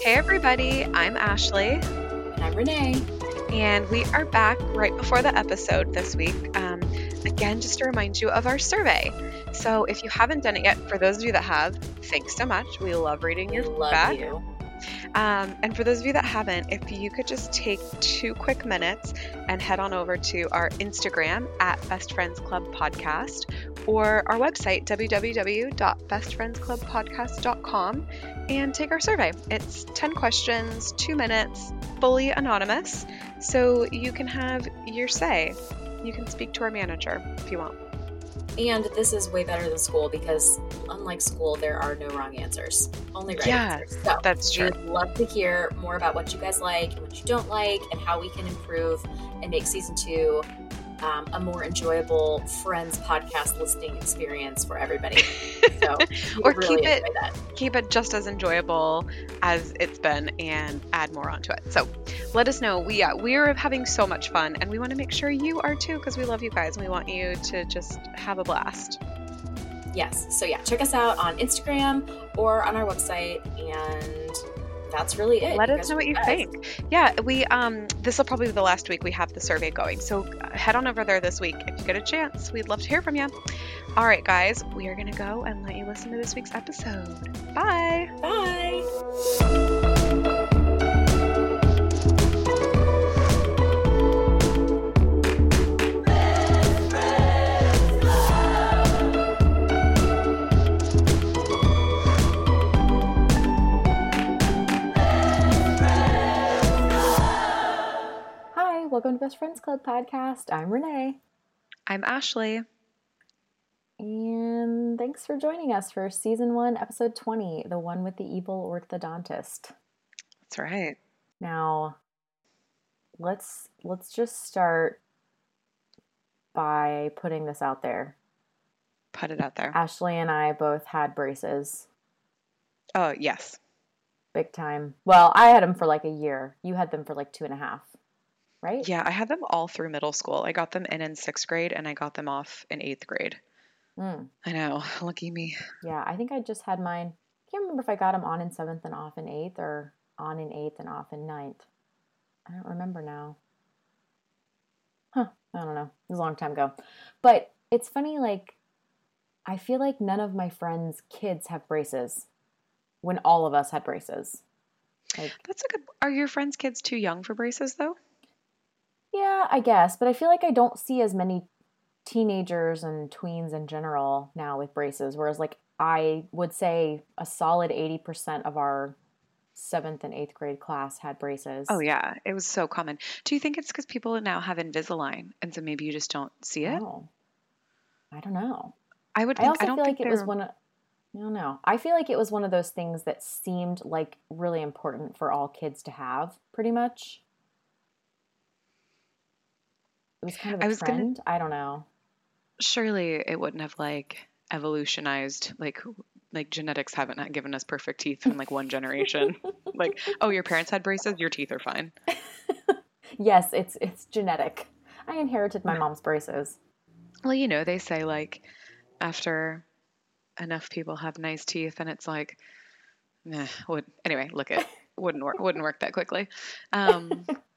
Hey, everybody, I'm Ashley. And I'm Renee. And we are back right before the episode this week. Um, again, just to remind you of our survey. So if you haven't done it yet, for those of you that have, thanks so much. We love reading We your love feedback. you. Um, and for those of you that haven't, if you could just take two quick minutes and head on over to our Instagram at Best Friends Club Podcast or our website, www.bestfriendsclubpodcast.com, and take our survey. It's 10 questions, two minutes, fully anonymous, so you can have your say. You can speak to our manager if you want. And this is way better than school because, unlike school, there are no wrong answers, only right Yeah, answers. So that's true. We'd love to hear more about what you guys like and what you don't like, and how we can improve and make season two um, a more enjoyable Friends podcast listening experience for everybody. So, Or really keep it- keep it just as enjoyable as it's been and add more onto it. So let us know. We uh, we are having so much fun and we want to make sure you are too because we love you guys and we want you to just have a blast. Yes. So yeah, check us out on Instagram or on our website, and that's really it. Let You us know what you think. Yeah, we um this will probably be the last week we have the survey going. So uh, head on over there this week if you get a chance. We'd love to hear from you. All right, guys, we are going to go and let you listen to this week's episode. Bye. Bye. Welcome to Best Friends Club podcast. I'm Renee, I'm Ashley. and thanks for joining us for season one, episode 20, the one with the evil orthodontist. That's right. Now, let's let's just start by putting this out there. Put it out there. Ashley and I both had braces, Oh, yes. big time. Well, I had them for like a year. You had them for like two and a half, right? Yeah, I had them all through middle school. I got them in in sixth grade and I got them off in eighth grade. Mm, I know, lucky me. yeah, I think I just had mine. I can't remember if I got them on in seventh and off in eighth, or on in eighth and off in ninth. I don't remember now. Huh? I don't know. It was a long time ago. But it's funny, like, I feel like none of my friends' kids have braces when all of us had braces. Like, That's a good. Are your friends' kids too young for braces though? Yeah, I guess. But I feel like I don't see as many teenagers and tweens in general now with braces. Whereas, like, I would say a solid 80% of our seventh and eighth grade class had braces. Oh yeah, it was so common. Do you think it's because people now have Invisalign and so maybe you just don't see it? Oh. I don't know. I would I also I don't feel think like it was they're- one of I don't know. I feel like it was one of those things that seemed like really important for all kids to have, pretty much. It was kind of a I was gonna- I don't know. Surely it wouldn't have like evolutionized like like genetics haven't not given us perfect teeth in like one generation. like, oh, your parents had braces, your teeth are fine. Yes, it's it's genetic. I inherited my mom's braces. Well, you know, they say like after enough people have nice teeth, and it's like, meh, would anyway. Look at it wouldn't work. Wouldn't work that quickly. Um,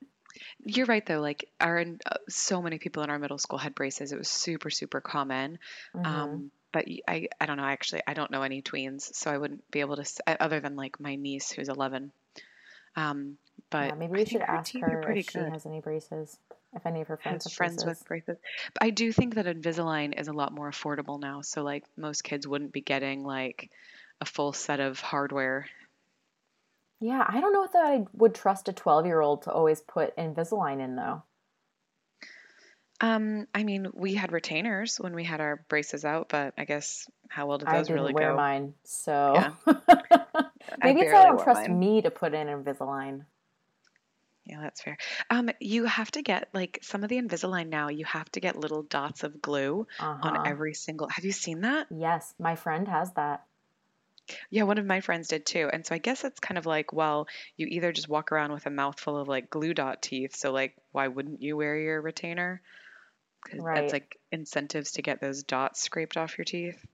you're right though. Like our uh, so many people in our middle school had braces. It was super super common. Mhm. Um, but I I don't know. Actually, I don't know any tweens, so I wouldn't be able to uh, other than like my niece who's 11. Um, but yeah, maybe we think should ask her if she good. has any braces. If any of her friends has have friends braces. with braces. But I do think that Invisalign is a lot more affordable now. So like most kids wouldn't be getting like a full set of hardware. Yeah, I don't know that I would trust a 12 year old to always put Invisalign in though. Um, I mean, we had retainers when we had our braces out, but I guess how well did those I those didn't really wear go? mine, so Yeah. maybe it's I don't trust mine. me to put in Invisalign. Yeah, that's fair. Um, you have to get like some of the Invisalign now, you have to get little dots of glue Uh-huh. on every single. Have you seen that? Yes, my friend has that. Yeah, one of my friends did too. And so I guess it's kind of like, well, you either just walk around with a mouthful of like glue dot teeth, so like why wouldn't you wear your retainer? 'Cause Right. that's like incentives to get those dots scraped off your teeth,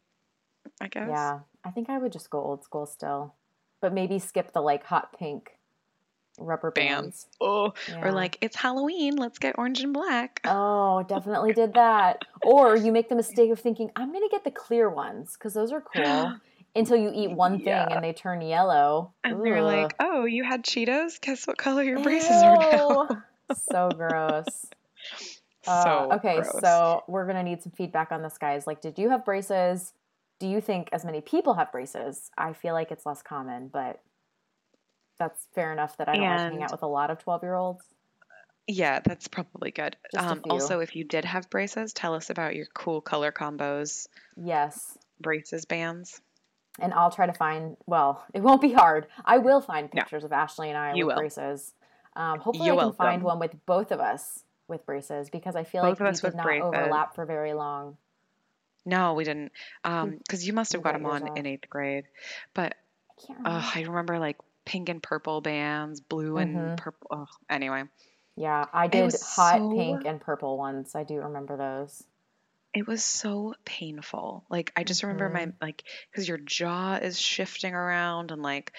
I guess. Yeah, I think I would just go old school still. but maybe skip the like hot pink rubber bands. Bands. Oh, Yeah. or like it's Halloween. Let's get orange and black. Oh, definitely did that. Or you make the mistake of thinking, I'm going to get the clear ones because those are cool until you eat one thing Yeah. and they turn yellow. And they're like, "Oh, you had Cheetos. Guess what color your braces are now." So gross. so Uh, okay, gross. so we're to need some feedback on this, guys. Like, did you have braces? Do you think as many people have braces? I feel like it's less common, but that's fair enough that I don't like hang out with a lot of 12 year olds. yeah, that's probably good. Um, also, if you did have braces, tell us about your cool color combos, Yes. braces bands. And I'll try to find, well, it won't be hard. I will find No. pictures of Ashley and I You with will. braces. Um, hopefully, You're I can find welcome. one with both of us with braces because I feel Both like we did not braces. overlap for very long. No, we didn't, because you must have got them on in eighth grade. But I can't remember. uh, I remember like pink and purple bands, blue and Mhm. purple. Oh, anyway, yeah, I did hot so- pink and purple ones. I do remember those. It was so painful. Like I just remember my Mhm. like because your jaw is shifting around and like.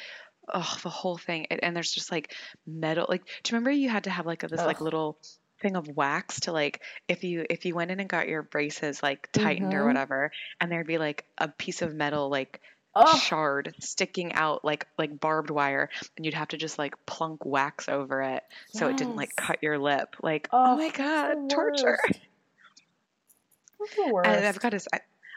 Oh, the whole thing, and, and there's just like metal. Like, do you remember you had to have like this like Ugh. little thing of wax to like if you if you went in and got your braces like tightened or Mhm. whatever, and there'd be like a piece of metal like Oh, shard sticking out like like barbed wire and you'd have to just like plunk wax over it so it didn't like Yes. cut your lip like oh, Oh, my it's the god torture worst. That's the worst. and i've got to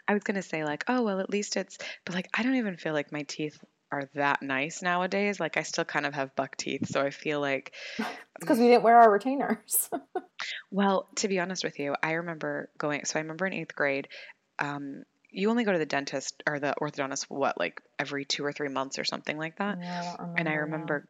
I was gonna say like oh well at least it's but like i don't even feel like my teeth are that nice nowadays like i still kind of have buck teeth so i feel like it's because we didn't wear our retainers. well to be honest with you i remember going so i remember in eighth grade um you only go to the dentist or the orthodontist what like every two or three months or something like that Yeah, I and I remember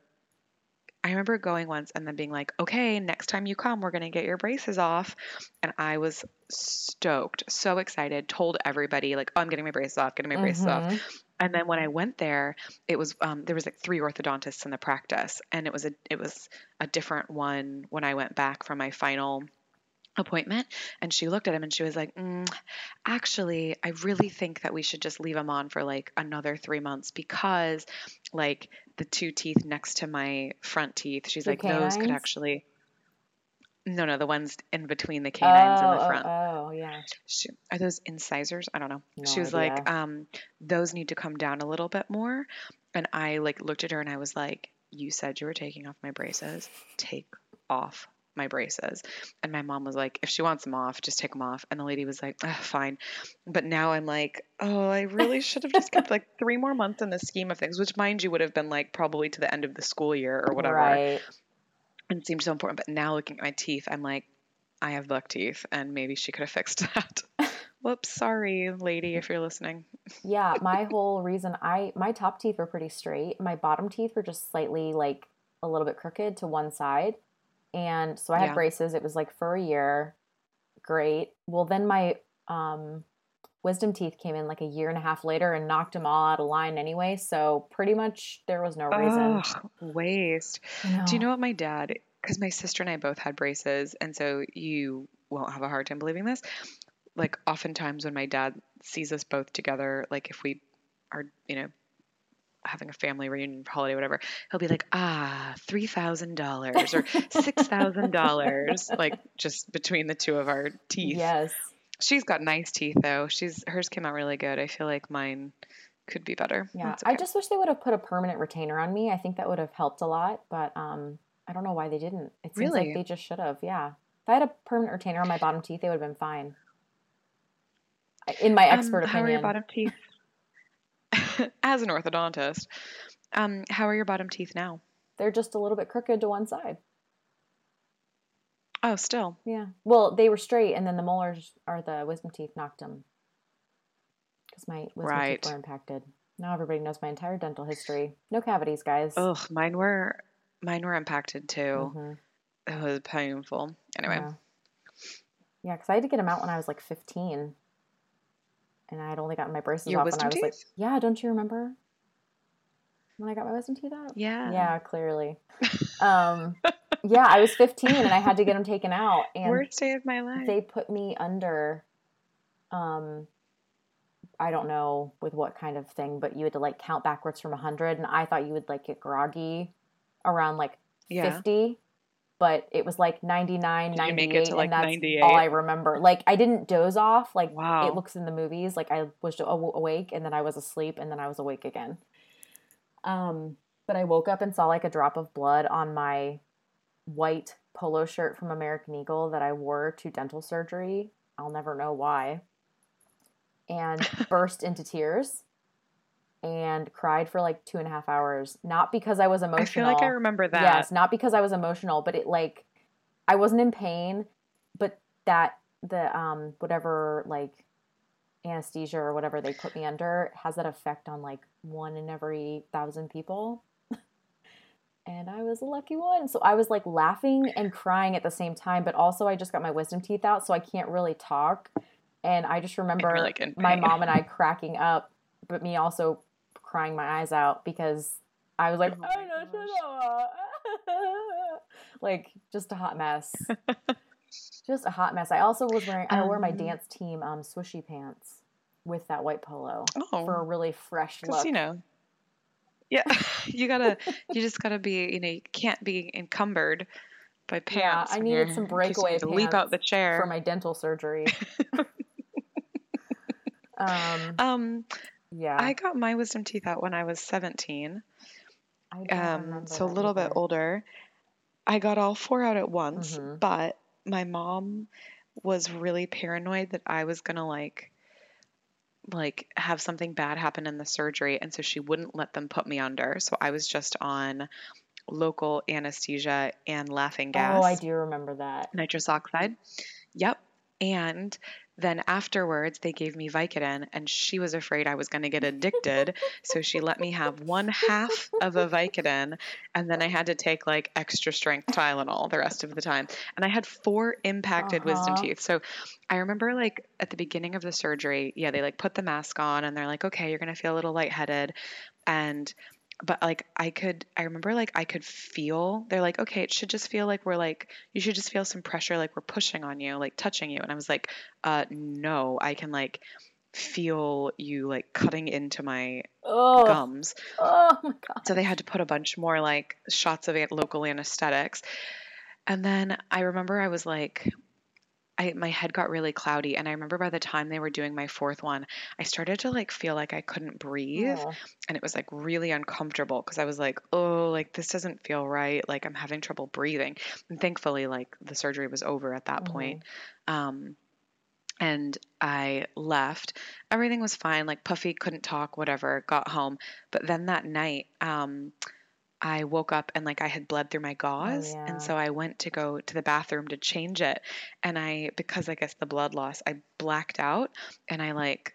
I remember going once and then being like, "Okay, next time you come, we're going to get your braces off." And I was stoked, so excited, told everybody like, "Oh, I'm getting my braces off, getting my braces off." Mhm. And then when I went there, it was um, there was like three orthodontists in the practice, and it was a it was a different one when I went back from my final appointment and she looked at him and she was like mm, actually i really think that we should just leave him on for like another three months because like the two teeth next to my front teeth she's Your like those could actually no no the ones in between the canines and the Oh, front Oh, oh, yeah. she, are those incisors? I don't know. No she was idea. like, um, those need to come down a little bit more. And I like looked at her and I was like, you said you were taking off my braces. Take off my braces. And my mom was like, if she wants them off, just take them off. And the lady was like, fine. But now I'm like, oh, I really should have just kept like three more months in the scheme of things, which mind you would have been like probably to the end of the school year or whatever Right. and seemed so important. But now looking at my teeth, I'm like, I have buck teeth, and maybe she could have fixed that. Whoops, sorry, lady, if you're listening. Yeah, my whole reason I my top teeth were pretty straight. My bottom teeth were just slightly like a little bit crooked to one side. And so I had Yeah. braces. It was like for a year. Great. Well, then my um wisdom teeth came in like a year and a half later and knocked them all out of line anyway. So pretty much there was no reason. Ugh, waste. Do you know what my dad? Because my sister and I both had braces, and so you won't have a hard time believing this. Like oftentimes when my dad sees us both together, like if we are, you know, having a family reunion holiday, whatever, he'll be like, ah, three thousand dollars or six thousand dollars, like just between the two of our teeth. Yes. She's got nice teeth though. She's hers came out really good. I feel like mine could be better. Yeah. That's I just wish they would have put a permanent retainer on me. I think that would have helped a lot, but um I don't know why they didn't. It seems Really? like they just should have. Yeah. If I had a permanent retainer on my bottom teeth, they would have been fine. In my Um, expert how are your opinion. bottom teeth? As an orthodontist, um, how are your bottom teeth now? They're just a little bit crooked to one side. Oh, still. Yeah. Well, they were straight, and then the molars or the wisdom teeth knocked them because my wisdom Right. teeth were impacted. Now everybody knows my entire dental history. No cavities, guys. Ugh, mine were mine were impacted too. Mhm. It was painful. Anyway, Yeah. Yeah, because I had to get them out when I was like 15. And I had only gotten my braces Your off when I was like, yeah, don't you remember when I got my wisdom teeth out? yeah. Yeah, clearly. um, yeah, I was 15 and I had to get them taken out. And Worst day of my life. they put me under um I don't know with what kind of thing, but you had to like count backwards from 100 and I thought you would like get groggy around like Yeah. 50 but it was like 99 Did you make it 98 to, like, and that's 98? all i remember. Like i didn't doze off. Like Wow. it looks in the movies. Like i was awake and then i was asleep and then i was awake again. Um but i woke up and saw like a drop of blood on my white polo shirt from american eagle that i wore to dental surgery. I'll never know why. And burst into tears and cried for like two and a half hours not because i was emotional I feel like I remember that. Yes, not because I was emotional, but it like I wasn't in pain, but that the um whatever like anesthesia or whatever they put me under has that effect on like one in every thousand people. and I was a lucky one. So I was like laughing and crying at the same time, but also I just got my wisdom teeth out, so I can't really talk. And I just remember like, my mom and I cracking up, but me also crying my eyes out because I was like, Oh "I know, like just a hot mess. just a hot mess. I also was wearing I wore my Um, dance team um swishy pants with that white polo Oh, for a really fresh look. you know. Yeah, you gotta. You just gotta be. You know, you can't be encumbered by pants. Yeah, pants. I needed some in case you breakaway to leap out the chair. for my dental surgery. um um, yeah. I got my wisdom teeth out when I was 17. I Um, so a little bit older. I got all four out at once, Mhm. but my mom was really paranoid that I was gonna like like have something bad happen in the surgery and so she wouldn't let them put me under. So I was just on local anesthesia and laughing gas Oh, I do remember that. nitrous oxide. Yep. And then afterwards, they gave me Vicodin, and she was afraid I was going to get addicted. so she let me have one half of a Vicodin, and then I had to take like extra strength Tylenol the rest of the time. And I had four impacted wisdom Uh-huh. teeth. So I remember like at the beginning of the surgery, yeah, they like put the mask on, and they're like, okay, you're going to feel a little lightheaded. And but like I could I remember like I could feel they're like okay it should just feel like we're like you should just feel some pressure like we're pushing on you like touching you. And I was like uh no I can like feel you like cutting into my Oh, gums. Oh my god. so they had to put a bunch more like shots of local anesthetics. And then I remember I was like I my head got really cloudy and I remember by the time they were doing my fourth one I started to like feel like I couldn't breathe and it was like really uncomfortable because I was like, oh, like this doesn't feel right. Like I'm having trouble breathing. And thankfully, like the surgery was over at that point. Um, and I left. Everything was fine. Like Puffy couldn't talk, whatever. Got home, but then that night, um, I woke up and like I had bled through my gauze, yeah. and so I went to go to the bathroom to change it, and I because I guess the blood loss, I blacked out, and I like,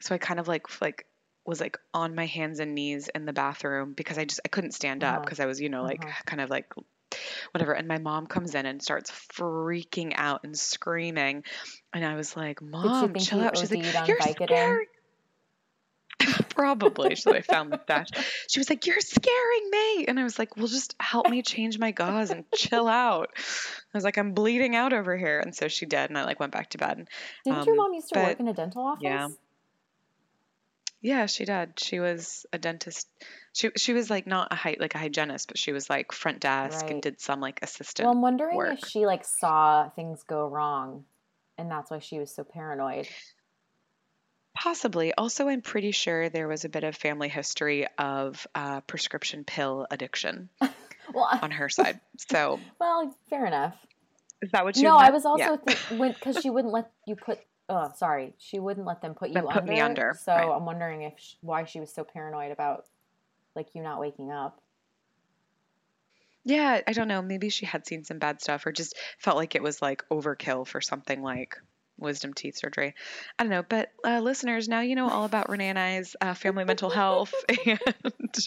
so I kind of like like was like on my hands and knees in the bathroom because I just I couldn't stand up Uh-huh. because I was you know like Uh-huh. kind of like whatever and my mom comes in and starts freaking out and screaming and I was like mom chill out she's like you're Vicodin? Probably so I found the stash she was like you're scaring me and I was like well just help me change my gauze and chill out I was like I'm bleeding out over here and so she did and I like went back to bed Didn't your Um, mom used to work in a dental office? yeah. Yeah, she did. She was a dentist. She she was like not a hy- like a hygienist, but she was like front desk Right. and did some like assistant. Well, I'm wondering work. if she like saw things go wrong, and that's why she was so paranoid. Possibly. Also, I'm pretty sure there was a bit of family history of uh, prescription pill addiction Well, on her side. So well, fair enough. is that what you? No, I was also Yeah. because she wouldn't let you put. Oh, sorry, she wouldn't let them put you put under. me under, So right. I'm wondering if sh why she was so paranoid about like you not waking up. Yeah, I don't know. Maybe she had seen some bad stuff or just felt like it was like overkill for something like wisdom teeth surgery. I don't know. But uh, listeners, now you know all about Renee and I's uh, family mental health and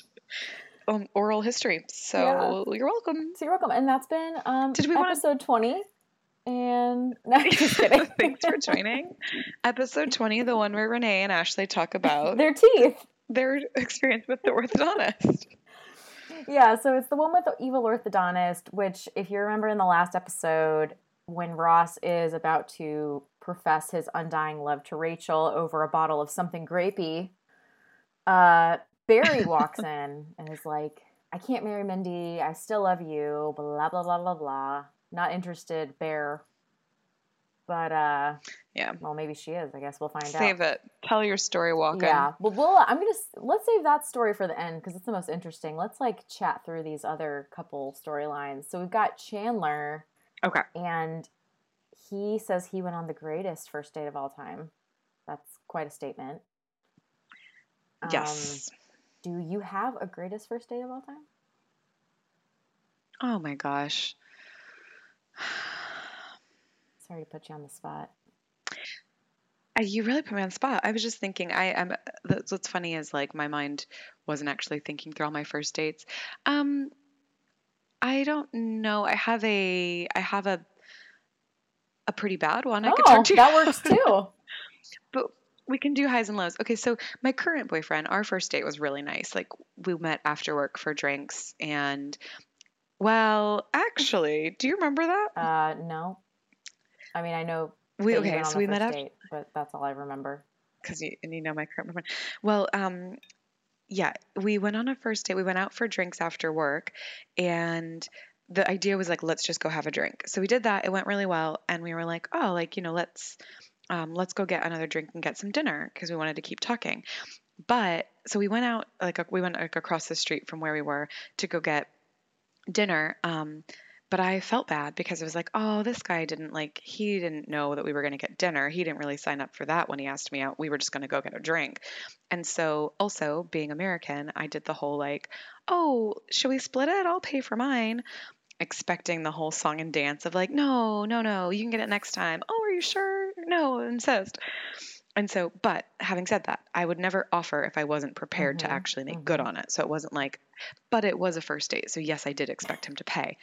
um, oral history. So you're welcome. So you're welcome. And that's been um Did we wanna- episode 20. And no, just kidding. Thanks for joining. Episode 20, the one where Renee and Ashley talk about Their teeth. their experience with the orthodontist. Yeah, so it's the one with the evil orthodontist, which, if you remember in the last episode, when Ross is about to profess his undying love to Rachel over a bottle of something grapey, uh, Barry walks in and is like, I can't marry Mindy. I still love you. Blah, blah, blah, blah, blah. Not interested, Bear. But, uh, Yeah. well, maybe she is. I guess we'll find out. Save it. Tell your story Walker. Yeah. Well, we'll I'm gonna let's save that story for the end because it's the most interesting. Let's like chat through these other couple storylines. So we've got Chandler, Okay. and he says he went on the greatest first date of all time. That's quite a statement. Um, Yes. do you have a greatest first date of all time? Oh my gosh. Sorry to put you on the spot. Uh, You really put me on the spot. I was just thinking. I am. That's what's funny is like my mind wasn't actually thinking through all my first dates. Um, I don't know. I have a. I have a. A pretty bad one. I could oh, talk to you. that works too. but we can do highs and lows. Okay, so my current boyfriend, our first date was really nice. Like we met after work for drinks, and well, actually, do you remember that? uh, no. I mean, I know. We okay, so we met date, but that's all I remember. because you and you know my current boyfriend. Well, um, yeah, we went on a first date. We went out for drinks after work, and the idea was like, let's just go have a drink. So we did that. It went really well, and we were like, oh, like you know, let's um, let's go get another drink and get some dinner because we wanted to keep talking. But so we went out like we went like across the street from where we were to go get dinner. Um, but I felt bad because it was like, oh, this guy didn't like, he didn't know that we were going to get dinner. He didn't really sign up for that when he asked me out. We were just going to go get a drink. And so, also being American, I did the whole like, oh, should we split it? I'll pay for mine. Expecting the whole song and dance of like, no, no, no, you can get it next time. Oh, are you sure? No, insist. And so, but having said that, I would never offer if I wasn't prepared to Mhm, actually make good mhm. on it. So it wasn't like, but it was a first date. So yes, I did expect him to pay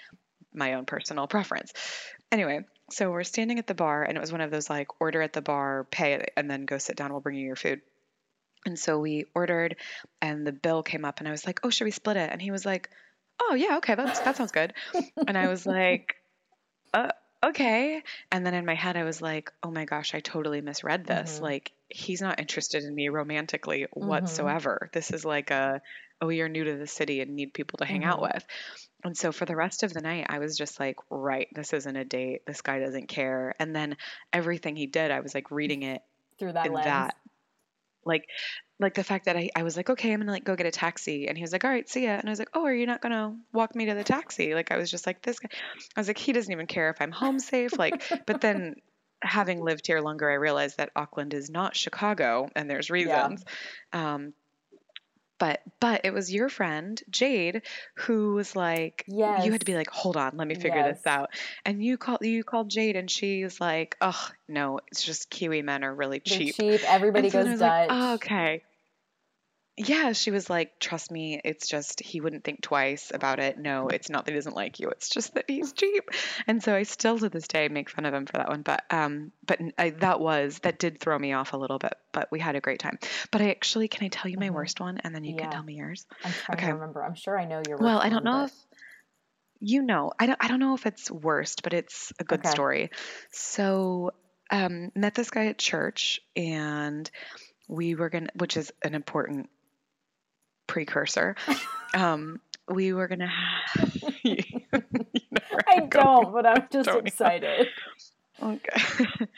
my own personal preference. Anyway, so we're standing at the bar and it was one of those like order at the bar, pay it, and then go sit down. We'll bring you your food. And so we ordered and the bill came up and I was like, oh, should we split it? And he was like, oh, yeah, okay, that's, that sounds good. And I was like, uh, okay. And then in my head, I was like, oh my gosh, I totally misread this. Mhm. Like, he's not interested in me romantically whatsoever. This is like a, oh, you're new to the city and need people to hang out Mhm. with. And so for the rest of the night, I was just like, right, this isn't a date. This guy doesn't care. And then everything he did, I was like reading it Through that lens. that. Like, like the fact that I, I was like, okay, I'm gonna like go get a taxi, and he was like, all right, see ya, and I was like, oh, are you not gonna walk me to the taxi? Like, I was just like, this guy, I was like, he doesn't even care if I'm home safe. Like, but then having lived here longer, I realized that Auckland is not Chicago, and there's Yeah. reasons. Um, but but it was your friend Jade who was like, you had to be like, hold on, let me figure this out. And you called you called Jade, and she was like, oh no, it's just Kiwi men are really They're cheap. cheap. Everybody And so then I goes Dutch. like, oh, okay. Yeah, she was like, trust me, it's just he wouldn't think twice about it. No, it's not that he doesn't like you. It's just that he's cheap. And so I still to this day make fun of him for that one. But um, but I, that was that did throw me off a little bit. But we had a great time. But I actually, can I tell you my Mhm. worst one, and then you can tell me yours? I'm trying okay. to remember. I'm sure I know your Well, I don't know but- if you know. I don't. I don't know if it's worst, but it's a good Okay. story. So, um, met this guy at church, and we were gonna, which is an important precursor. um, we were gonna. Have, you, you know I I'm don't, but I'm just excited. Okay.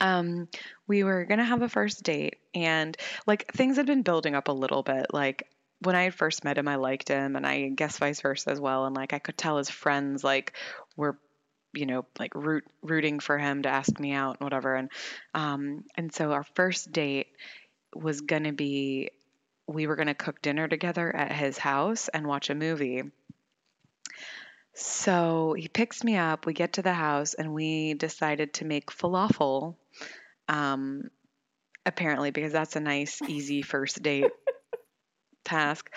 um, we were gonna have a first date, and like things had been building up a little bit. Like when I had first met him, I liked him, and I guess vice versa as well. And like I could tell his friends like were, you know, like root rooting for him to ask me out and whatever. And um, and so our first date was gonna be we were gonna cook dinner together at his house and watch a movie. So he picks me up. We get to the house and we decided to make falafel. Um, apparently, because that's a nice, easy first date task.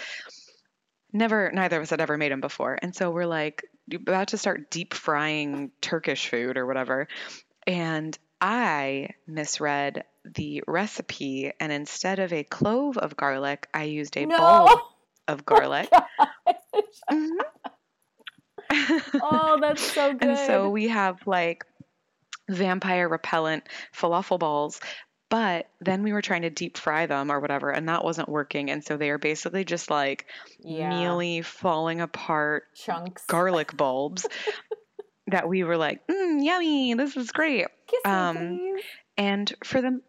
Never, neither of us had ever made them before. And so we're like about to start deep frying Turkish food or whatever. And I misread the recipe. And instead of a clove of garlic, I used a no. bulb of garlic. Gosh. Mhm. Oh, that's so good. And so we have like vampire repellent falafel balls. But then we were trying to deep fry them or whatever, and that wasn't working. And so they are basically just like Yeah. mealy, falling apart Chunks. garlic bulbs that we were like, mm, yummy, this is great. Um. And for the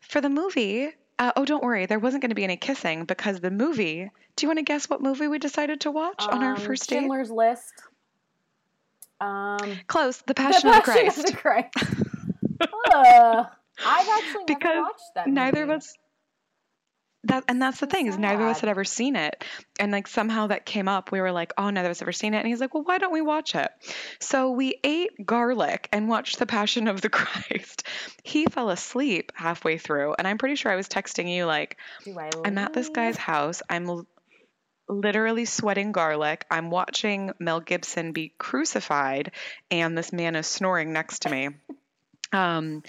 for the movie, uh, oh, don't worry, there wasn't going to be any kissing because the movie. Do you want to guess what movie we decided to watch on our Um, first date? Schindler's List. Um, Close, The The Passion of the Passion Christ. the Christ. Ugh. I've actually Because never watched that. neither of us that and that's the thing is neither of us had ever seen it. And like somehow that came up. We were like oh neither of us ever seen it. And he's like well why don't we watch it? So we ate garlic and watched the passion of the christ. He fell asleep halfway through and i'm pretty sure i was texting you like i'm at this guy's house. I'm l- literally sweating garlic. I'm watching mel gibson be crucified and this man is snoring next to me. Um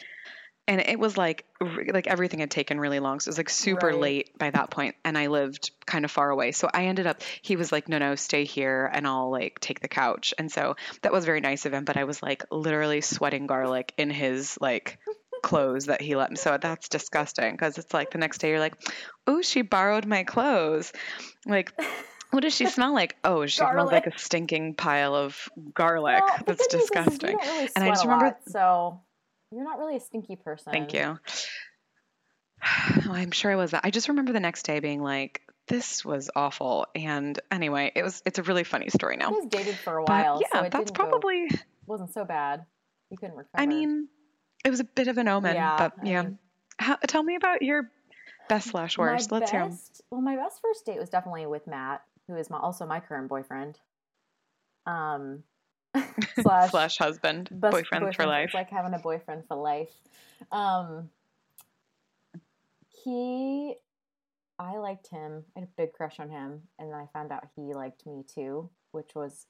and it was like like everything had taken really long so it was like super Right. late by that point and i lived kind of far away. So i ended up he was like no no stay here and i'll like take the couch. And so that was very nice of him but i was like literally sweating garlic in his like clothes that he let me so that's disgusting because it's like the next day you're like oh she borrowed my clothes. Like what does she smell like? Oh she smells like a stinking pile of garlic. Well, that's good news is, is disgusting. really And I just remember- lot, so you're not really a stinky person. Thank you. Well, I'm sure I was. I just remember the next day being like, "This was awful." And anyway, it was. It's a really funny story I now. was dated for a But while, yeah, so that's didn't go- probably. wasn't so bad. You couldn't recover. I mean, it was a bit of an omen, Yeah, but I yeah. mean- How, tell me about your best slash worst. Let's hear 'em. best, well, my best first date was definitely with Matt, who is my, also my current boyfriend. Um, slash, Slash husband, best boyfriend, for life. It's like having a boyfriend for life. Um, he, I liked him. I had a big crush on him, and then I found out he liked me too, which was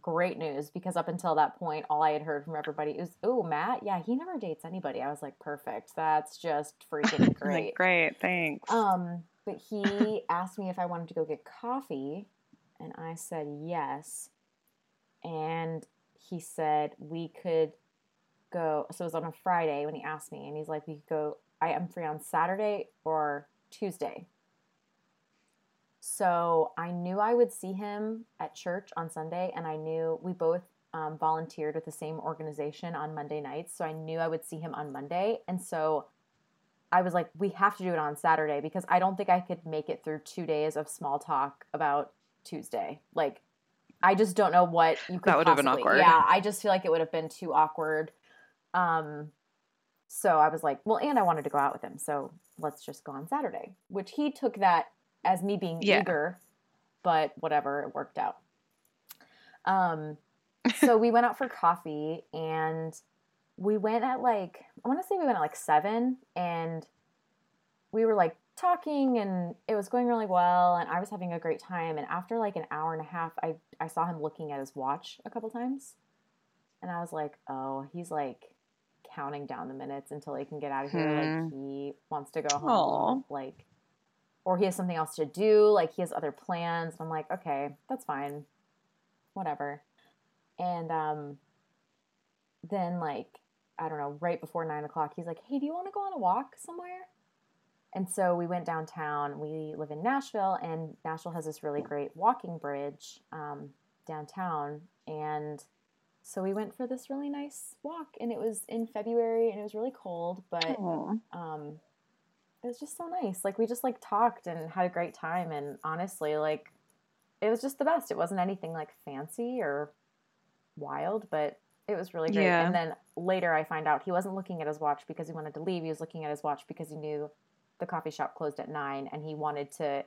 great news because up until that point, all I had heard from everybody was, "Oh, Matt, yeah, he never dates anybody." I was like, "Perfect, that's just freaking Like, great." Great, thanks. Um, but he asked me if I wanted to go get coffee, and I said yes. And he said we could go. So it was on a Friday when he asked me, and he's like, "We could go. I am free on Saturday or Tuesday." So I knew I would see him at church on Sunday, and I knew we both um, volunteered with the same organization on Monday nights. So I knew I would see him on Monday, and so I was like, we have to do it on Saturday because I don't think I could make it through two days of small talk about Tuesday. Like, I just don't know what you could. That would have been possibly- awkward. Yeah, I just feel like it would have been too awkward. Um, so I was like, well, and I wanted to go out with him, so let's just go on Saturday. Which he took that as me being Yeah. eager, but whatever, it worked out. Um, so we went out for coffee and we went at like I want to say we went at like seven, and we were like talking, and it was going really well, and I was having a great time. And after like an hour and a half, I I saw him looking at his watch a couple times, and I was like, oh, he's like counting down the minutes until he can get out of here. Like he wants to go home, like, or he has something else to do. Like he has other plans. And I'm like, okay, that's fine, whatever. And um, then like I don't know, right before nine o'clock, he's like, hey, do you want to go on a walk somewhere? And so we went downtown. We live in Nashville, and Nashville has this really great walking bridge um, downtown. And so we went for this really nice walk, and it was in February, and it was really cold, but um, it was just so nice. Like we just like talked and had a great time, and honestly, like it was just the best. It wasn't anything like fancy or wild, but it was really great. Yeah. And then later, I find out he wasn't looking at his watch because he wanted to leave. He was looking at his watch because he knew the coffee shop closed at nine, and he wanted to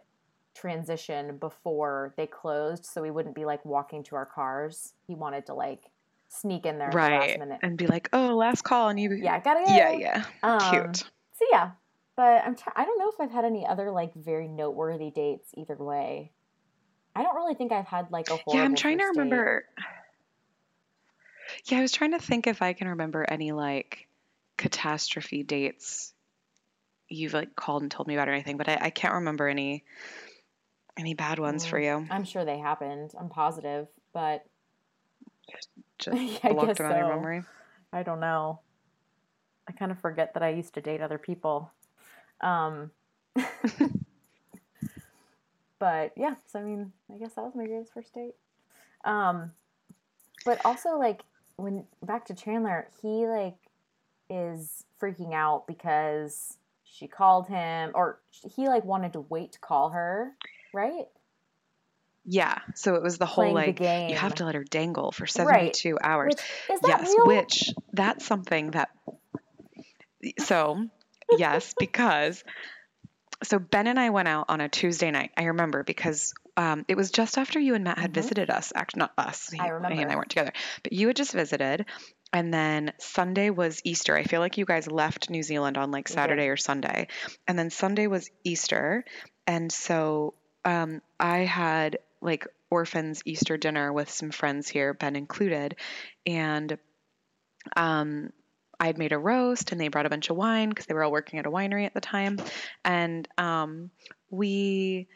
transition before they closed, so we wouldn't be like walking to our cars. He wanted to like sneak in there at the right. last minute. And be like, oh, last call. And you. Yeah, gotta go. Yeah, yeah. Um, Cute. So yeah, but I'm try- I don't know if I've had any other like very noteworthy dates either way. I don't really think I've had like a horrible. Yeah, I'm trying to first date. remember. Yeah, I was trying to think if I can remember any like catastrophe dates you've like called and told me about or anything, but I, I can't remember any any bad ones for you. I'm sure they happened. I'm positive, but Just Yeah, blocked them out of your memory. I don't know. I kind of forget that I used to date other people. Um, but yeah, so I mean, I guess that was my greatest first date. Um, but also like when back to Chandler, he like is freaking out because she called him or he like wanted to wait to call her, right? Yeah. So it was the whole Playing the like you have to let her dangle for Right. 72 hours. Which yes, real? which that's something that so yes, because so Ben and I went out on a Tuesday night. I remember because um, it was just after you and Matt had Mhm. visited us. Actually, not us. He, I He and. I weren't together, but you had just visited. And then Sunday was Easter. I feel like you guys left New Zealand on like. Saturday or Sunday. And then Sunday was Easter. And so um, I had like orphans Easter dinner with some friends here, Ben included. And um, I'd made a roast and they brought a bunch of wine because they were all working at a winery at the time. And um, we,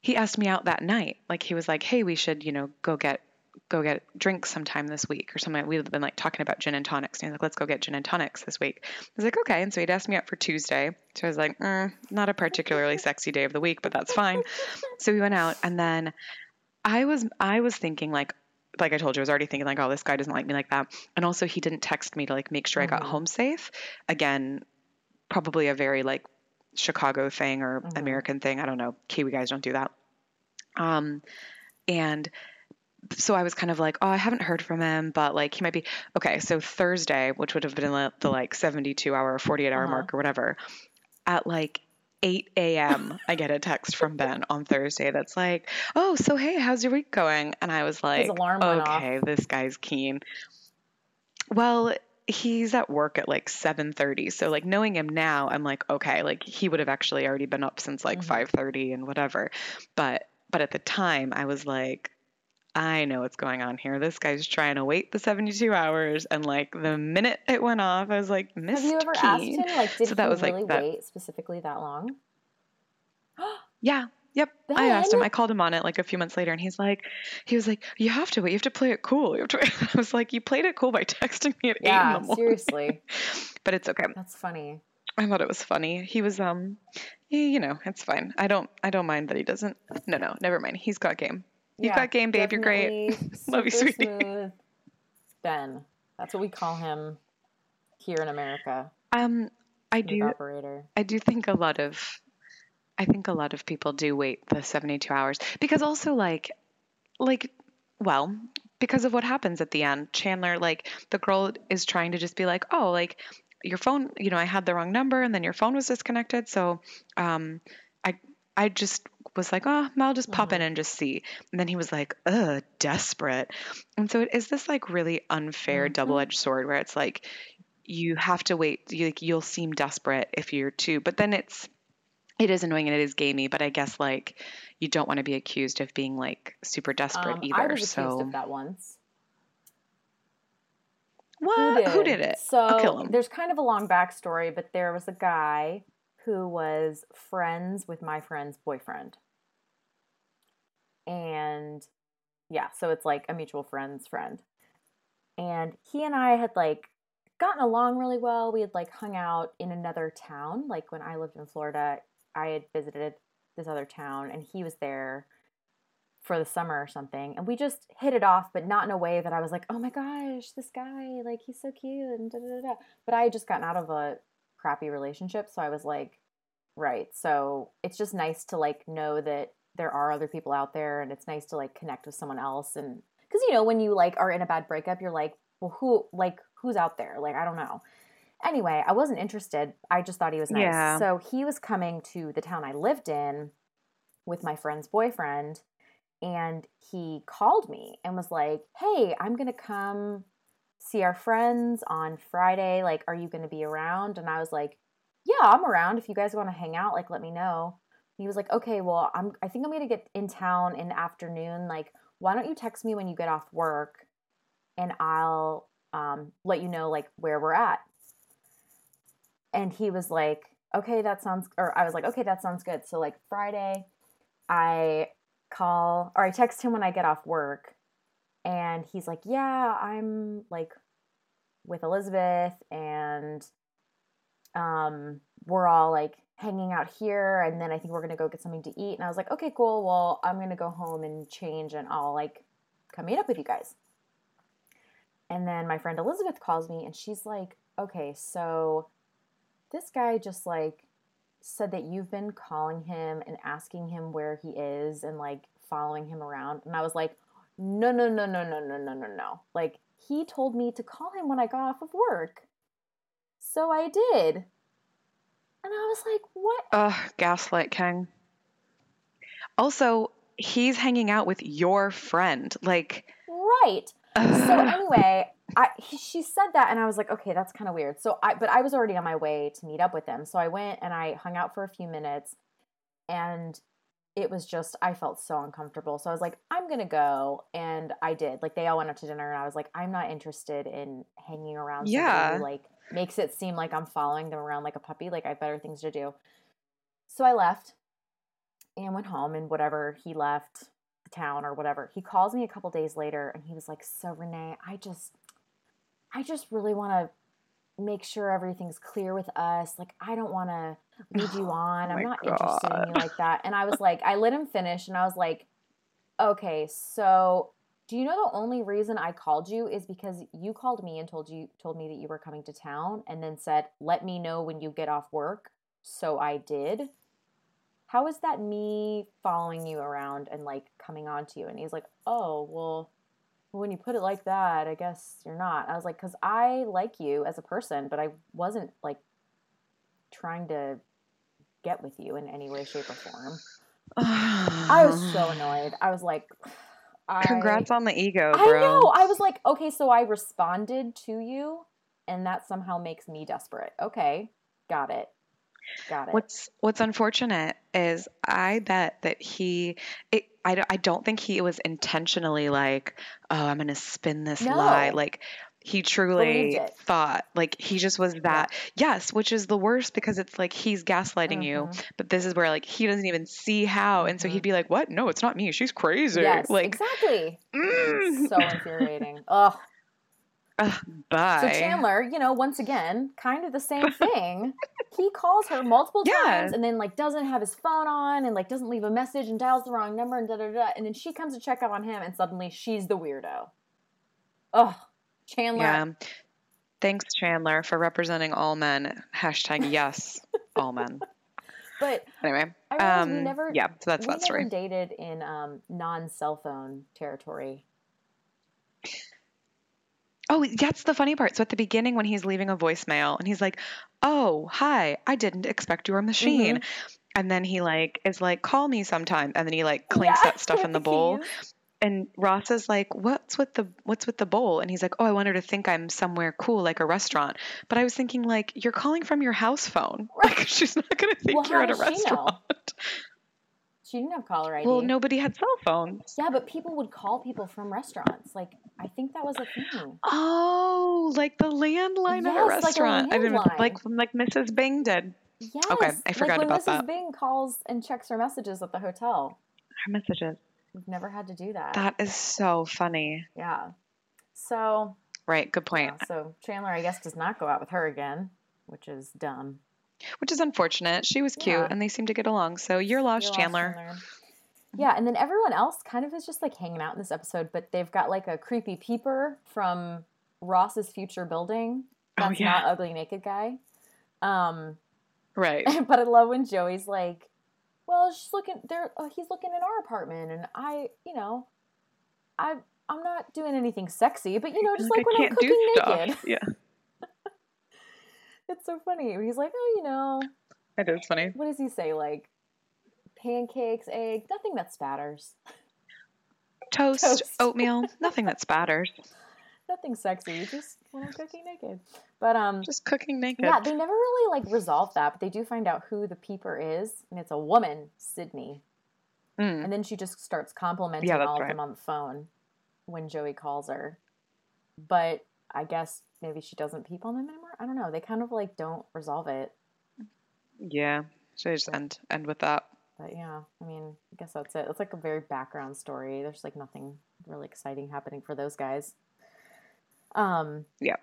he asked me out that night. Like he was like, hey, we should, you know, go get go get drinks sometime this week or something. We'd been like talking about gin and tonics. And he was like, let's go get gin and tonics this week. I was like, okay. And so he'd asked me out for Tuesday. So I was like, mm, not a particularly sexy day of the week, but that's fine. So we went out and then I was I was thinking like like I told you, I was already thinking like, oh, this guy doesn't like me like that. And also he didn't text me to like make sure I got Mhm. home safe. Again, probably a very like Chicago thing or Mhm. American thing. I don't know. Kiwi guys don't do that. Um, and so I was kind of like, oh, I haven't heard from him, but like he might be okay. So Thursday, which would have been the, the like 72 hour, 48 hour Uh-huh. mark or whatever, at like 8 a.m., I get a text from Ben on Thursday that's like, oh, so hey, how's your week going? And I was like, alarm went off. okay, this guy's keen. Well, he's at work at like 7:30. So like knowing him now, I'm like, okay, like he would have actually already been up since like Mhm. 5:30 and whatever. But but at the time, I was like, I know what's going on here. This guy's trying to wait the 72 hours, and like the minute it went off, I was like, Have Missed you ever asked him like did So that he was, like, really that- wait specifically that long? Yeah. Yep. I asked him. I called him on it like a few months later, and he's like, he was like, you have to wait. You have to play it cool. You have to. I was like, you played it cool by texting me at eight in yeah, the morning. seriously. But it's okay. That's funny. I thought it was funny. He was um, yeah, you know, it's fine. I don't, I don't mind that he doesn't. No, no, never mind. He's got game. You've Yeah, got game, babe. You're great. Love you, sweetie. Ben. That's what we call him here in America. Um, I do, operator. I do think a lot of, I think a lot of people do wait the 72 hours because also like, like, well, because of what happens at the end. Chandler, like, the girl is trying to just be like, oh, like, your phone, you know, I had the wrong number and then your phone was disconnected. So, um, I, I just was like, oh, I'll just pop in Mhm. and just see. And then he was like, ugh, desperate. And so it is this like really unfair Mhm. double-edged sword where it's like, you have to wait. You, like, you'll seem desperate if you're too, but then it's, it is annoying and it is gamey, but I guess like you don't want to be accused of being like super desperate Um, either. I was accused so of that once. what? Who did it? So I'll kill him. there's kind of a long backstory, but there was a guy who was friends with my friend's boyfriend. And yeah, so it's like a mutual friend's friend. And he and I had like gotten along really well. We had like hung out in another town. Like when I lived in Florida, I had visited this other town and he was there for the summer or something. And we just hit it off, but not in a way that I was like, oh my gosh, this guy, like he's so cute and da da da. But I had just gotten out of a crappy relationship. So I was like, right. So it's just nice to like know that there are other people out there and it's nice to like connect with someone else. And because, you know, when you like are in a bad breakup, you're like, well, who, like, who's out there? Like, I don't know. Anyway, I wasn't interested. I just thought he was nice. Yeah. So he was coming to the town I lived in with my friend's boyfriend and he called me and was like, "Hey, I'm to come see our friends on Friday. Like, are you to be around?" And I was like, "Yeah, I'm around. If you guys want to hang out, like let me know." He was like, "Okay, well, I'm I think I'm going to get in town in the afternoon. Like, why don't you text me when you get off work and I'll um, let you know like where we're at." And he was like, "Okay, that sounds," or I was like, "Okay, that sounds good." So like Friday, I call or I text him when I get off work, and he's like, "Yeah, I'm like with Elizabeth and um we're all like hanging out here and then I think we're going to go get something to eat and I was like, "Okay, cool. Well, I'm going to go home and change and I'll like come meet up with you guys." And then my friend Elizabeth calls me and she's like, "Okay, so this guy just like said that you've been calling him and asking him where he is and like following him around." And I was like, "No, no, no, no, no, no, no, no, no. Like he told me to call him when I got off of work." So I did. And I was like, what? Ugh, gaslight king. Also, he's hanging out with your friend. Like, Right. So anyway, I he, she said that and I was like, okay, that's kind of weird. So I but I was already on my way to meet up with them. So I went and I hung out for a few minutes and it was just I felt so uncomfortable. So I was like, I'm going to go and I did. Like they all went out to dinner and I was like, I'm not interested in hanging around somebody Yeah. who like makes it seem like I'm following them around like a puppy. Like I have better things to do. So I left and went home and whatever he left the town or whatever. He calls me a couple days later and he was like, "So Renee, I just I just really want to make sure everything's clear with us. Like I don't want to lead you oh on. Oh I'm my not interested in you like that." And I was like, I let him finish and I was like, "Okay, so do you know the only reason I called you is because you called me and told you told me that you were coming to town and then said, "Let me know when you get off work." So I did how is that me following you around and like coming on to you? And he's like, oh, well, when you put it like that, I guess you're not. I was like, because I like you as a person, but I wasn't like trying to get with you in any way, shape, or form. I was so annoyed. I was like, I, Congrats on the ego, bro. I know. I was like, okay, so I responded to you, and that somehow makes me desperate. Okay, got it. Got it. What's What's unfortunate is I bet that he, it, I, I don't think he was intentionally like, oh, I'm gonna spin this lie. Like he truly thought, like he just was that. Yes, which is the worst because it's like he's gaslighting you, Mhm. but this is where like he doesn't even see how, and so Mhm. he'd be like, what? No, it's not me. She's crazy. Yes, like, exactly. mm, so infuriating. Ugh. ugh, bye. So Chandler, you know, once again, kind of the same thing. he calls her multiple Yeah. times and then like doesn't have his phone on and like doesn't leave a message and dials the wrong number and da da da. And then she comes to check up on him and suddenly she's the weirdo. Ugh. Chandler. Yeah. Thanks, Chandler, for representing all men. Hashtag yes, all men. But Anyway, um, we never yeah, so that's that story. dated in um, non cell phone territory. Oh, that's the funny part. So at the beginning, when he's leaving a voicemail, and he's like, "Oh, hi, I didn't expect your machine," Mm-hmm. and then he like is like, "Call me sometime," and then he like clinks Yeah, that stuff in the bowl. And Ross is like, "What's with the What's with the bowl?" And he's like, "Oh, I want her to think I'm somewhere cool, like a restaurant." But I was thinking, like, you're calling from your house phone. Right. Like, she's not gonna think Well, you're at a does she restaurant. She didn't have caller ID. Well, nobody had cell phones. Yeah, but people would call people from restaurants. Like, I think that was a thing. Oh, like the landline Yes, a like a restaurant. I didn't landline. like like Mrs. Bing did. Yes. I forgot like when about Mrs. that. Bing calls and checks her messages at the hotel. Her messages. We've never had to do that. That is so funny. yeah. So, Right, good point. yeah, so Chandler, I guess, does not go out with her again, which is dumb. Which is unfortunate. She was cute Yeah. and they seem to get along. So you're lost, You're lost, Chandler. Yeah, and then everyone else kind of is just like hanging out in this episode, but they've got like a creepy peeper from Ross's future building. Oh, That's yeah. not ugly naked guy. Um, Right. but I love when Joey's like, "Well, she's looking there. Uh, he's looking in our apartment, and I, you know, I, I'm not doing anything sexy, but you know, just like, I when I'm cooking naked, Yeah, it's so funny. He's like, "Oh, you know, it is funny. what does he say? Like, pancakes, egg, nothing that spatters, Toast, Toast. oatmeal, nothing that spatters. nothing sexy, just when I'm cooking naked." But um, Just cooking naked. yeah, they never really like resolve that, but they do find out who the peeper is, and it's a woman, Sydney. Mm. And then she just starts complimenting Yeah, all of them on the phone when Joey calls her. But I guess maybe she doesn't peep on them anymore. I don't know. They kind of like don't resolve it. Yeah. Should just end end with that? But yeah, I mean, I guess that's it. It's like a very background story. There's like nothing really exciting happening for those guys. Um Yeah.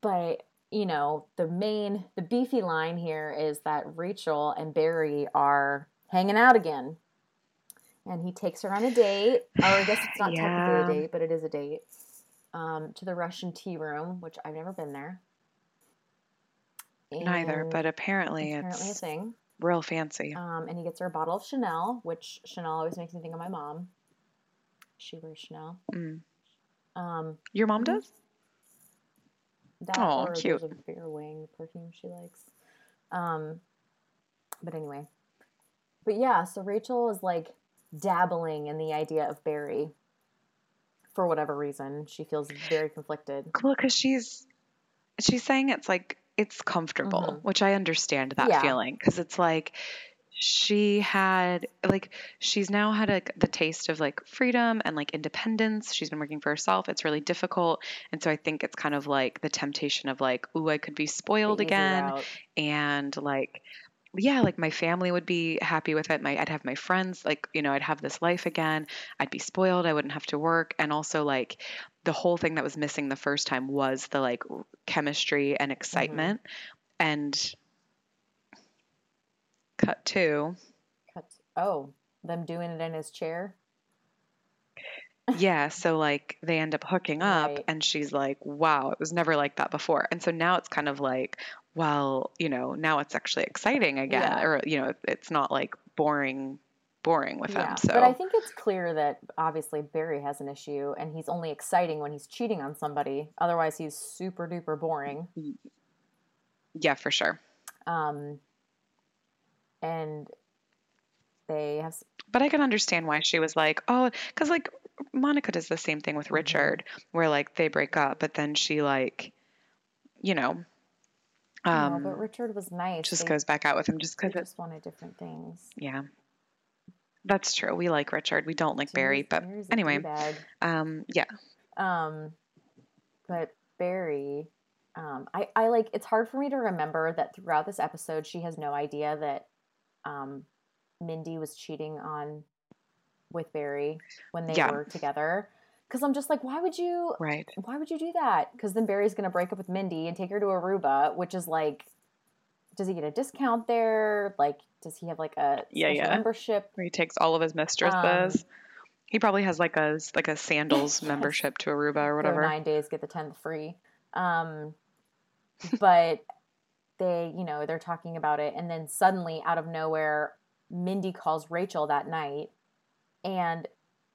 but you know, the main, the beefy line here is that Rachel and Barry are hanging out again. And he takes her on a date, or I guess it's not Yeah. technically a date, but it is a date, um, to the Russian tea room, which I've never been there. Neither, but apparently, apparently a it's thing. real fancy. Um, and he gets her a bottle of Chanel, which Chanel always makes me think of my mom. She wears Chanel. Mm. Um, Your mom does? That or cute. there's a Bear Wing perfume she likes. Um, but anyway, but yeah, so Rachel is like dabbling in the idea of Barry for whatever reason. She feels very conflicted. Well, because she's she's saying it's like it's comfortable, Mhm. which I understand that Yeah. feeling because it's like she had like she's now had a, the taste of like freedom and like independence. She's been working for herself. It's really difficult, and so I think it's kind of like the temptation of like, ooh, I could be spoiled again, and like yeah like my family would be happy with it. My i'd have my friends like you know i'd have this life again. I'd be spoiled. I wouldn't have to work. And also like the whole thing that was missing the first time was the like chemistry and excitement. And cut two Cut- Oh, them doing it in his chair. yeah so like they end up hooking up Right. and she's like wow it was never like that before and so now it's kind of like well you know now it's actually exciting again Yeah. or you know it's not like boring boring with Yeah, him so but I think it's clear that obviously Barry has an issue, and he's only exciting when he's cheating on somebody. Otherwise, he's super duper boring. yeah for sure Um, and they have But I can understand why she was like, oh, because like Monica does the same thing with Mhm. Richard, where like they break up, but then she like, you know, um, no, but Richard was nice. just They- goes back out with him just because it's just wanted different things. yeah. That's true. We like Richard. We don't like Barry, but anyway, um, yeah, Um, but Barry, um, I, I like. It's hard for me to remember that throughout this episode, she has no idea that, um, Mindy was cheating on with Barry when they Yeah. were together. Because I'm just like, why would you? right. Why would you do that? Because then Barry's gonna break up with Mindy and take her to Aruba, which is like, does he get a discount there? Like, does he have like a Yeah, yeah. membership? Where he takes all of his mistresses. he probably has like a like a sandals Yes. membership to Aruba or Go whatever. nine days, get the tenth free. Um, but they, you know, they're talking about it, and then suddenly, out of nowhere, Mindy calls Rachel that night, and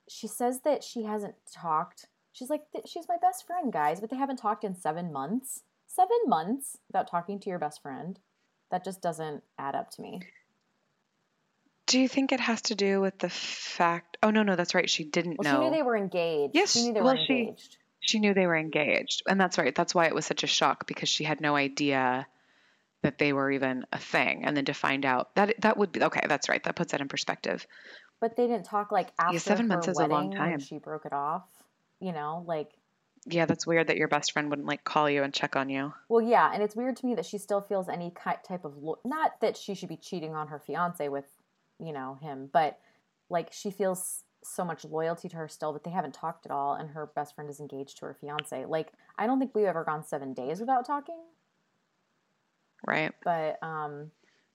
she says that she hasn't talked. She's like, she's my best friend, guys, but they haven't talked in seven months. Seven months without talking to your best friend. That just doesn't add up to me. Do you think it has to do with the fact? Oh no, no, that's right. She didn't Well, know. she knew they were engaged. Yes, she knew they well, were she- she knew they were engaged and that's right that's why it was such a shock because she had no idea that they were even a thing and then to find out that that would be okay that's right that puts that in perspective But they didn't talk like after yeah, seven months is a long time. she broke it off. You know, like yeah that's weird that your best friend wouldn't like call you and check on you Well, yeah, and it's weird to me that she still feels any type of lo- not that she should be cheating on her fiance with, you know, him, but like she feels so much loyalty to her still, but they haven't talked at all, and her best friend is engaged to her fiance. Like, I don't think we've ever gone seven days without talking, right but um,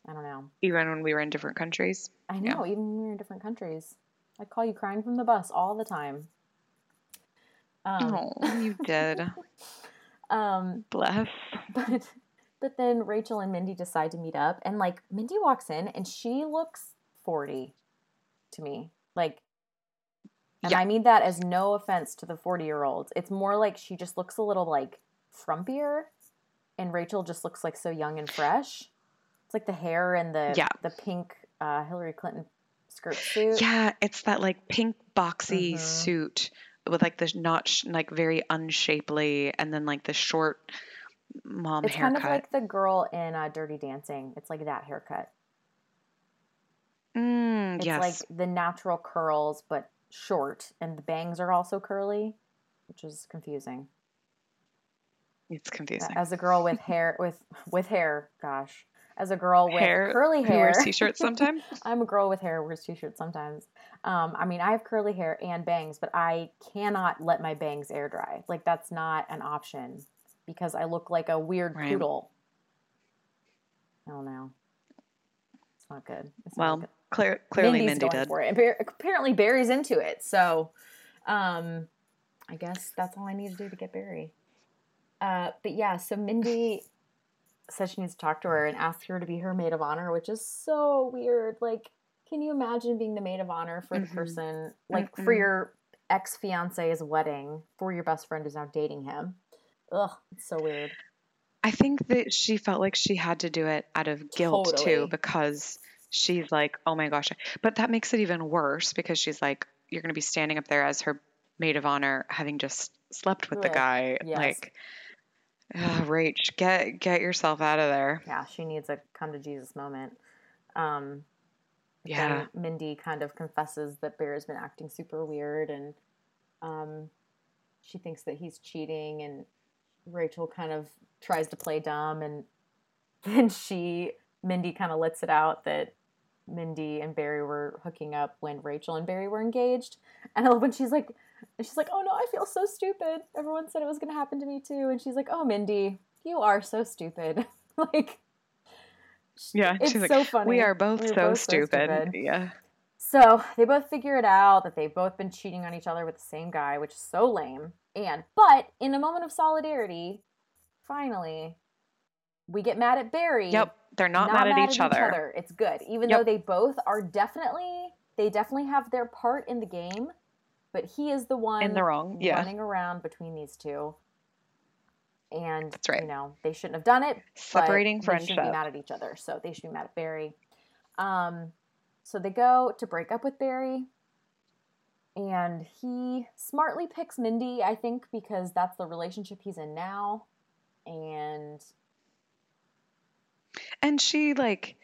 I don't know. even when we were in different countries I Yeah. know, even when we were in different countries, I call you crying from the bus all the time. Um, oh you did um, bless but but then Rachel and Mindy decide to meet up and like Mindy walks in and she looks 40 to me. Like and Yeah. I mean that as no offense to the 40-year-olds. It's more like she just looks a little like frumpier and Rachel just looks like so young and fresh. It's like the hair and the Yeah. the pink uh, Hillary Clinton skirt suit. yeah it's that like pink boxy Mhm. suit with like the not like very unshapely and then like the short mom It's haircut kind of like the girl in uh, Dirty Dancing. It's like that haircut. mm, It's yes like the natural curls, but short, and the bangs are also curly, which is confusing. It's confusing As a girl with hair, with with hair, gosh, as a girl with Hair curly hair, wears t-shirts sometimes I'm a girl with hair wears t-shirts sometimes. Um, I mean, I have curly hair and bangs, but I cannot let my bangs air dry. Like that's not an option because I look like a weird Right. poodle. I don't know. It's not good. It's not Well, good. clear, clearly Mindy's Mindy going did. for it. Apparently Barry's into it. So um I guess that's all I need to do to get Barry. Uh but yeah, so Mindy says she needs to talk to her and ask her to be her maid of honor, which is so weird. Like, can you imagine being the maid of honor for the Mhm. person like for Mm-mm. your ex fiance's wedding for your best friend who's now dating him? Ugh, it's so weird. I think that she felt like she had to do it out of guilt Totally. too, because she's like, oh my gosh. But that makes it even worse because she's like, you're going to be standing up there as her maid of honor, having just slept with the guy. yes. Like, ah, Rach, get get yourself out of there. Yeah, she needs a come to Jesus moment. Um, Yeah. Mindy kind of confesses that Bear's been acting super weird and um, she thinks that he's cheating and Rachel kind of tries to play dumb and then she Mindy kind of lets it out that Mindy and Barry were hooking up when Rachel and Barry were engaged. And when she's like she's like, "Oh no, I feel so stupid. Everyone said it was going to happen to me too." And she's like, "Oh, Mindy, you are so stupid." like Yeah. it's like, so funny. we are both, We're so, both stupid. Yeah. So they both figure it out that they've both been cheating on each other with the same guy, which is so lame. And but in a moment of solidarity, finally, we get mad at Barry. Yep. They're not, mad, at, each, other. It's good, even Yep. though they both are definitely they definitely have their part in the game, but he is the one In the wrong. Yeah. running around between these two. And That's right. you know they shouldn't have done it, Separating They shouldn't be mad at each other, so they should be mad at Barry. Um, so they go to break up with Barry, and he smartly picks Mindy, I think, because that's the relationship he's in now. And And she like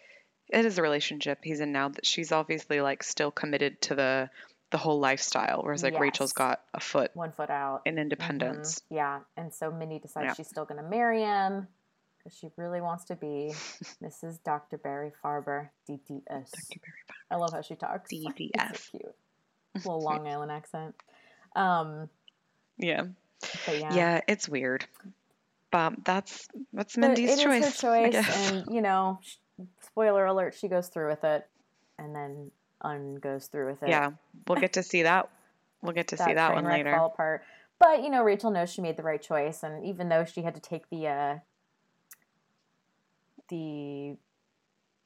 it is a relationship he's in now that she's obviously like still committed to the the whole lifestyle, whereas like Rachel's got a foot one foot out. in independence. Mhm. Yeah, and so Mindy decides Yeah. she's still going to marry him because she really wants to be Mrs. Dr. Barry Farber, DDS. Dr. Barry I love how she talks. DDS. So cute. Little Long Island accent. Um, Yeah. yeah. yeah, it's weird, but that's that's Mindy's it is choice. choice, and you know, spoiler alert, she goes through with it, and then Un goes through with it. yeah, we'll get to see that. We'll get to see that one later. Fall apart. But you know, Rachel knows she made the right choice, and even though she had to take the uh, the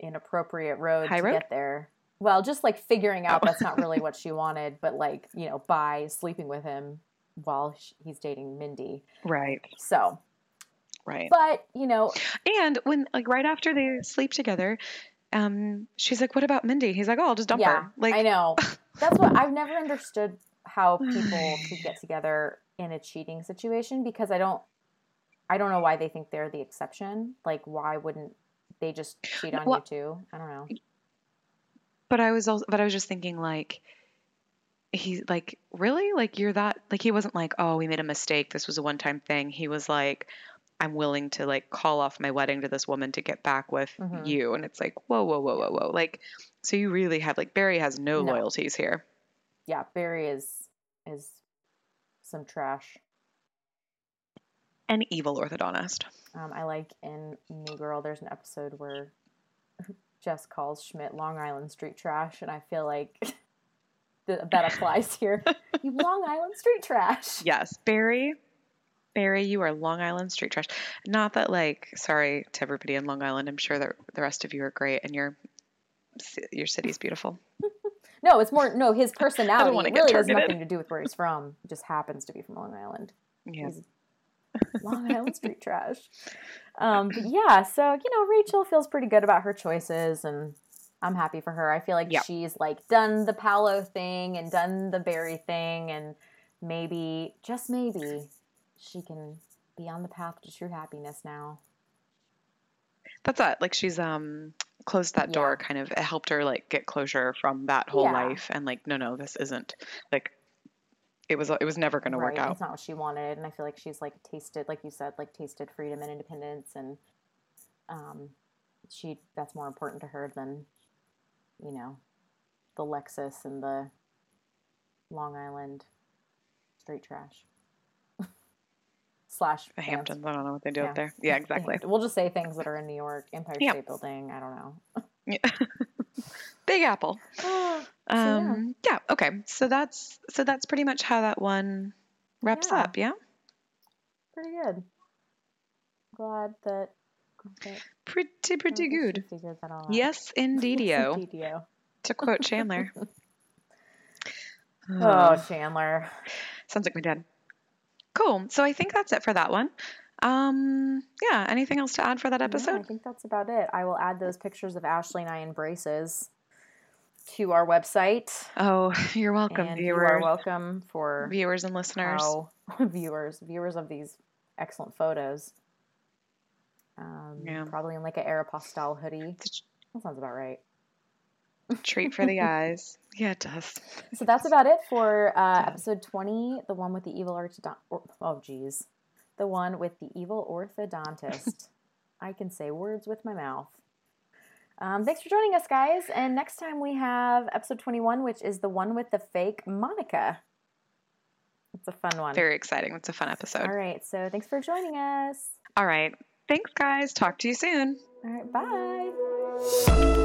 inappropriate road High to road? get there, well, just like figuring out that's not really what she wanted, but like you know, by sleeping with him while he's dating Mindy. Right, So, right. but you know, And when like right after they sleep together, um, she's like, "What about Mindy?" He's like, "Oh, I'll just dump yeah, her." Like, I know. That's what I've never understood how people could get together in a cheating situation because I don't I don't know why they think they're the exception. Like why wouldn't they just cheat on Well- you too? I don't know. But I was also, but I was just thinking like he's like really like you're that like he wasn't like oh we made a mistake this was a one time thing he was like I'm willing to like call off my wedding to this woman to get back with Mhm. you and it's like whoa whoa whoa whoa whoa like so you really have like Barry has no, No. loyalties here Yeah, Barry is is some trash. an evil orthodontist Um, I like in New Girl there's an episode where Jess calls Schmidt Long Island street trash and I feel like th- that applies here. you Long Island street trash. yes Barry Barry you are Long Island street trash not that like sorry to everybody in Long Island I'm sure that the rest of you are great and your your city's beautiful No, it's more no. His personality wanna it get really has nothing to do with where he's from. He just happens to be from Long Island. yeah He's Long Island street trash. Um, but yeah, so you know, Rachel feels pretty good about her choices, and I'm happy for her. I feel like Yeah. she's like done the Paolo thing and done the Barry thing, and maybe, just maybe, she can be on the path to true happiness now. That's it. Like she's um closed that door, kind of it helped her like get closure from that whole Yeah. life and like, no, no, this isn't like it was it was never gonna work out. It's not what she wanted, and I feel like she's like tasted, like you said, like tasted freedom and independence, and um, she that's more important to her than, you know, the Lexus and the Long Island street trash. Slash The. Hamptons. I don't know what they do Yeah. up there. Yeah, exactly. We'll just say things that are in New York, Empire Yeah. State Building. I don't know. Big Apple. yeah. Um, yeah. Okay. So that's so that's pretty much how that one wraps Yeah. up. Yeah. Pretty good. Glad that. that Pretty pretty good. Figured that all out. Yes, indeedio. Indeedio. to quote Chandler. Oh, Chandler. sounds like my dad. Cool. So I think that's it for that one. Um, yeah. Anything else to add for that No, I think that's about it. I will add those pictures of Ashley and I in braces to our website. Oh, you're welcome, and you are welcome for viewers and listeners. how viewers viewers of these excellent photos. Um, Yeah. Probably in like an Aeropostale hoodie. That sounds about right. A treat for the eyes. Yeah, it does. So that's about it for uh, episode 20, the one with the evil orthodontist. Oh, geez. The one with the evil orthodontist. I can say words with my mouth. Um, thanks for joining us, guys. And next time we have episode 21, which is the one with the fake Monica. It's a fun one. Very exciting. It's a fun episode. All right. So thanks for joining us. All right. Thanks, guys. Talk to you soon. All right. Bye.